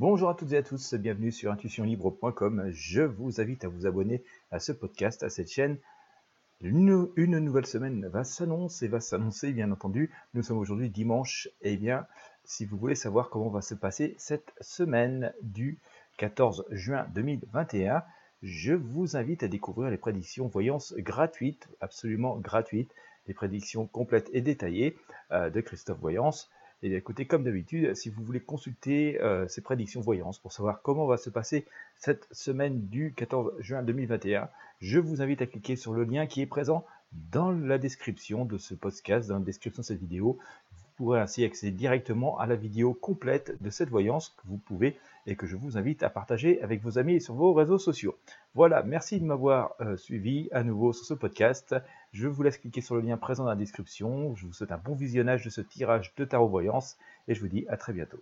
Bonjour à toutes et à tous, bienvenue sur intuitionlibre.com. Je vous invite à vous abonner à ce podcast, à cette chaîne. Une, nouvelle semaine va s'annoncer, va s'annoncer bien entendu. Nous sommes aujourd'hui dimanche. Eh bien, si vous voulez savoir comment va se passer cette semaine du 14 juin 2021, je vous invite à découvrir les prédictions voyance gratuites, absolument gratuites, les prédictions complètes et détaillées euh, de Christophe Voyance. Et écoutez, comme d'habitude, si vous voulez consulter euh, ces prédictions voyance pour savoir comment va se passer cette semaine du 14 juin 2021, je vous invite à cliquer sur le lien qui est présent dans la description de ce podcast, dans la description de cette vidéo. Vous pourrez ainsi accéder directement à la vidéo complète de cette voyance que vous pouvez et que je vous invite à partager avec vos amis sur vos réseaux sociaux. Voilà, merci de m'avoir euh, suivi à nouveau sur ce podcast. Je vous laisse cliquer sur le lien présent dans la description. Je vous souhaite un bon visionnage de ce tirage de tarot voyance et je vous dis à très bientôt.